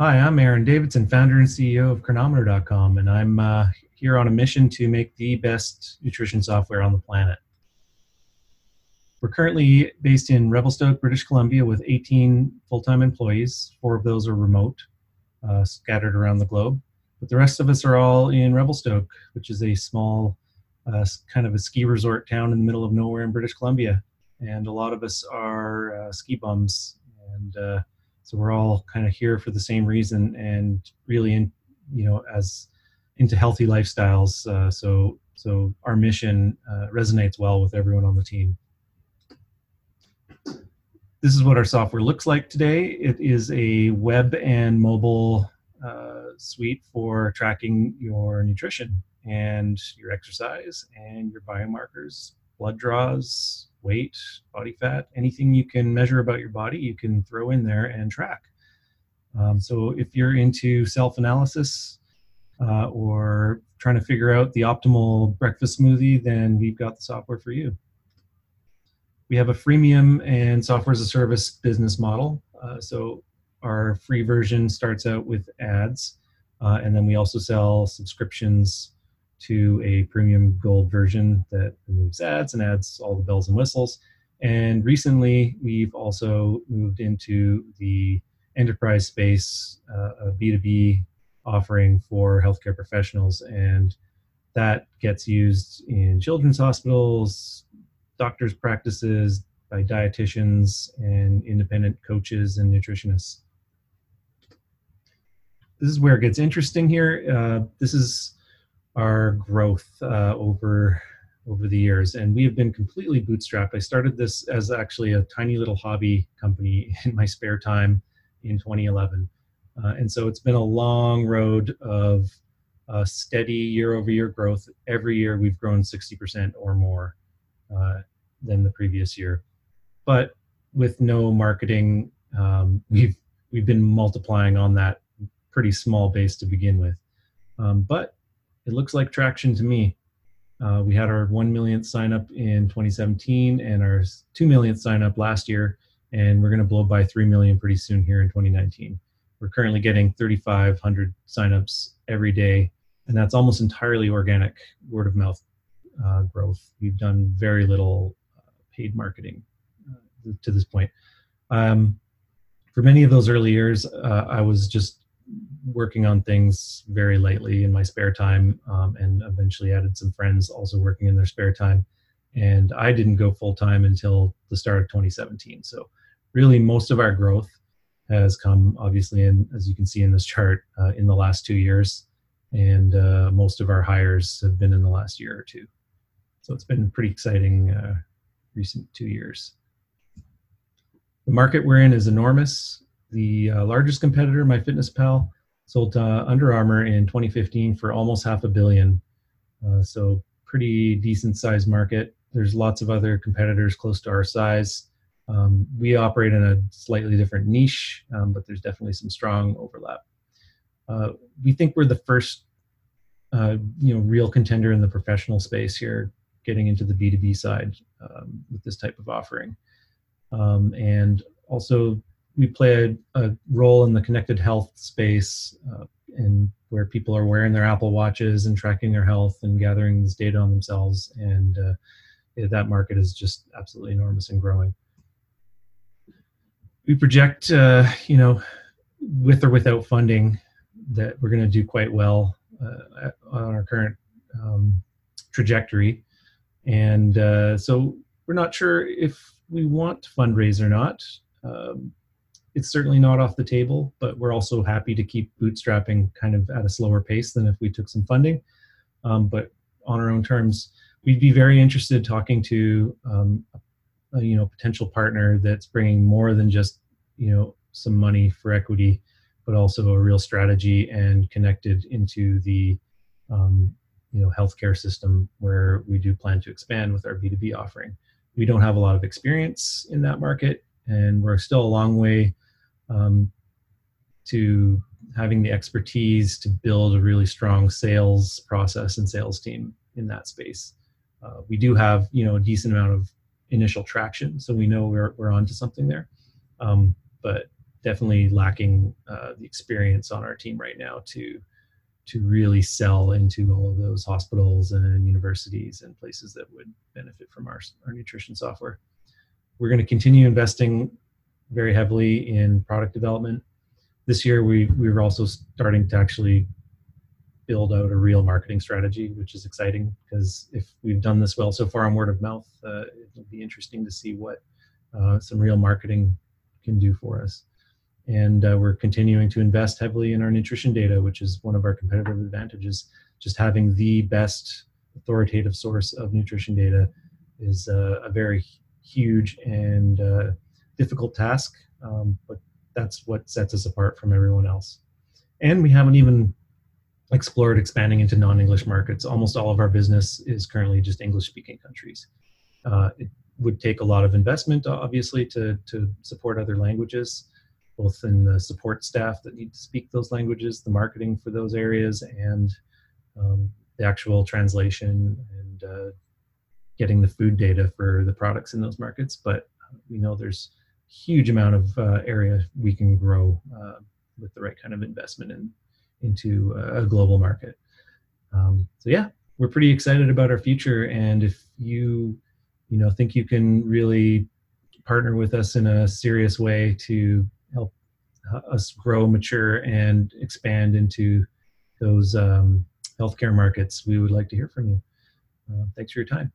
Hi, I'm Aaron Davidson, founder and CEO of Cronometer.com, and I'm uh, here on a mission to make the best nutrition software on the planet. We're currently based in Revelstoke, British Columbia, with 18 full time employees. Four of those are remote, uh, scattered around the globe. But the rest of us are all in Revelstoke, which is a small, uh, kind of a ski resort town in the middle of nowhere in British Columbia. And a lot of us are uh, ski bums. And uh, so we're all kind of here for the same reason and really, in, you know, as into healthy lifestyles. Uh, so, so our mission uh, resonates well with everyone on the team. This is what our software looks like today. It is a web and mobile uh, suite for tracking your nutrition and your exercise and your biomarkers, blood draws, weight, body fat, anything you can measure about your body, you can throw in there and track. Um, so if you're into self analysis uh, or trying to figure out the optimal breakfast smoothie, then we've got the software for you we have a freemium and software as a service business model. Uh, so our free version starts out with ads, uh, and then we also sell subscriptions to a premium gold version that removes ads and adds all the bells and whistles. And recently, we've also moved into the enterprise space, uh, a B2B offering for healthcare professionals. And that gets used in children's hospitals, doctors' practices, by dietitians and independent coaches and nutritionists. This is where it gets interesting here. Uh, this is our growth uh, over over the years, and we have been completely bootstrapped. I started this as actually a tiny little hobby company in my spare time in 2011, uh, and so it's been a long road of uh, steady year-over-year growth. Every year, we've grown 60% or more. Uh, than the previous year. But with no marketing, um, we've we've been multiplying on that pretty small base to begin with. Um, but it looks like traction to me. Uh, we had our 1 millionth sign up in 2017 and our 2 millionth sign up last year, and we're going to blow by 3 million pretty soon here in 2019. We're currently getting 3,500 signups every day, and that's almost entirely organic word of mouth uh, growth. We've done very little paid marketing uh, to this point. Um, for many of those early years, uh, I was just working on things very lightly in my spare time, um, and eventually added some friends also working in their spare time. And I didn't go full time until the start of 2017. So, really, most of our growth has come, obviously, in, as you can see in this chart, uh, in the last two years, and uh, most of our hires have been in the last year or two. So it's been pretty exciting uh, recent two years. The market we're in is enormous. The uh, largest competitor, MyFitnessPal, sold uh, Under Armour in 2015 for almost half a billion. Uh, so pretty decent sized market. There's lots of other competitors close to our size. Um, we operate in a slightly different niche, um, but there's definitely some strong overlap. Uh, we think we're the first, uh, you know, real contender in the professional space here getting into the B2B side um, with this type of offering. Um, and also, we play a, a, role in the connected health space uh, and where people are wearing their Apple Watches and tracking their health and gathering this data on themselves. And uh, that market is just absolutely enormous and growing. We project, uh, you know, with or without funding, that we're going to do quite well uh, on our current um, trajectory. And uh, so we're not sure if we want to fundraise or not. Um, it's certainly not off the table, but we're also happy to keep bootstrapping kind of at a slower pace than if we took some funding. Um, but on our own terms, we'd be very interested talking to um, a, you know potential partner that's bringing more than just you know some money for equity, but also a real strategy and connected into the um, you know healthcare system where we do plan to expand with our B2B offering. We don't have a lot of experience in that market, and we're still a long way um, to having the expertise to build a really strong sales process and sales team in that space. Uh, we do have you know a decent amount of initial traction, so we know we're we're onto something there. Um, but definitely lacking uh, the experience on our team right now to to really sell into all of those hospitals and universities and places that would benefit from our, our nutrition software. We're going to continue investing very heavily in product development. This year, we, we were also starting to actually build out a real marketing strategy, which is exciting because if we've done this well so far on word of mouth, uh, it'll be interesting to see what uh, some real marketing can do for us and uh, we're continuing to invest heavily in our nutrition data, which is one of our competitive advantages. Just having the best authoritative source of nutrition data is uh, a very huge and uh, difficult task, um, but that's what sets us apart from everyone else. And we haven't even explored expanding into non-English markets. Almost all of our business is currently just English-speaking countries. Uh, it would take a lot of investment, obviously, to to support other languages both in the support staff that need to speak those languages, the marketing for those areas, and um, the actual translation and uh, getting the food data for the products in those markets. But we know there's huge amount of uh, area we can grow uh, with the right kind of investment in, into a global market. Um, so yeah, we're pretty excited about our future. And if you, you know, think you can really partner with us in a serious way to help us grow, mature, and expand into those um, healthcare markets, we would like to hear from you. Uh, thanks for your time.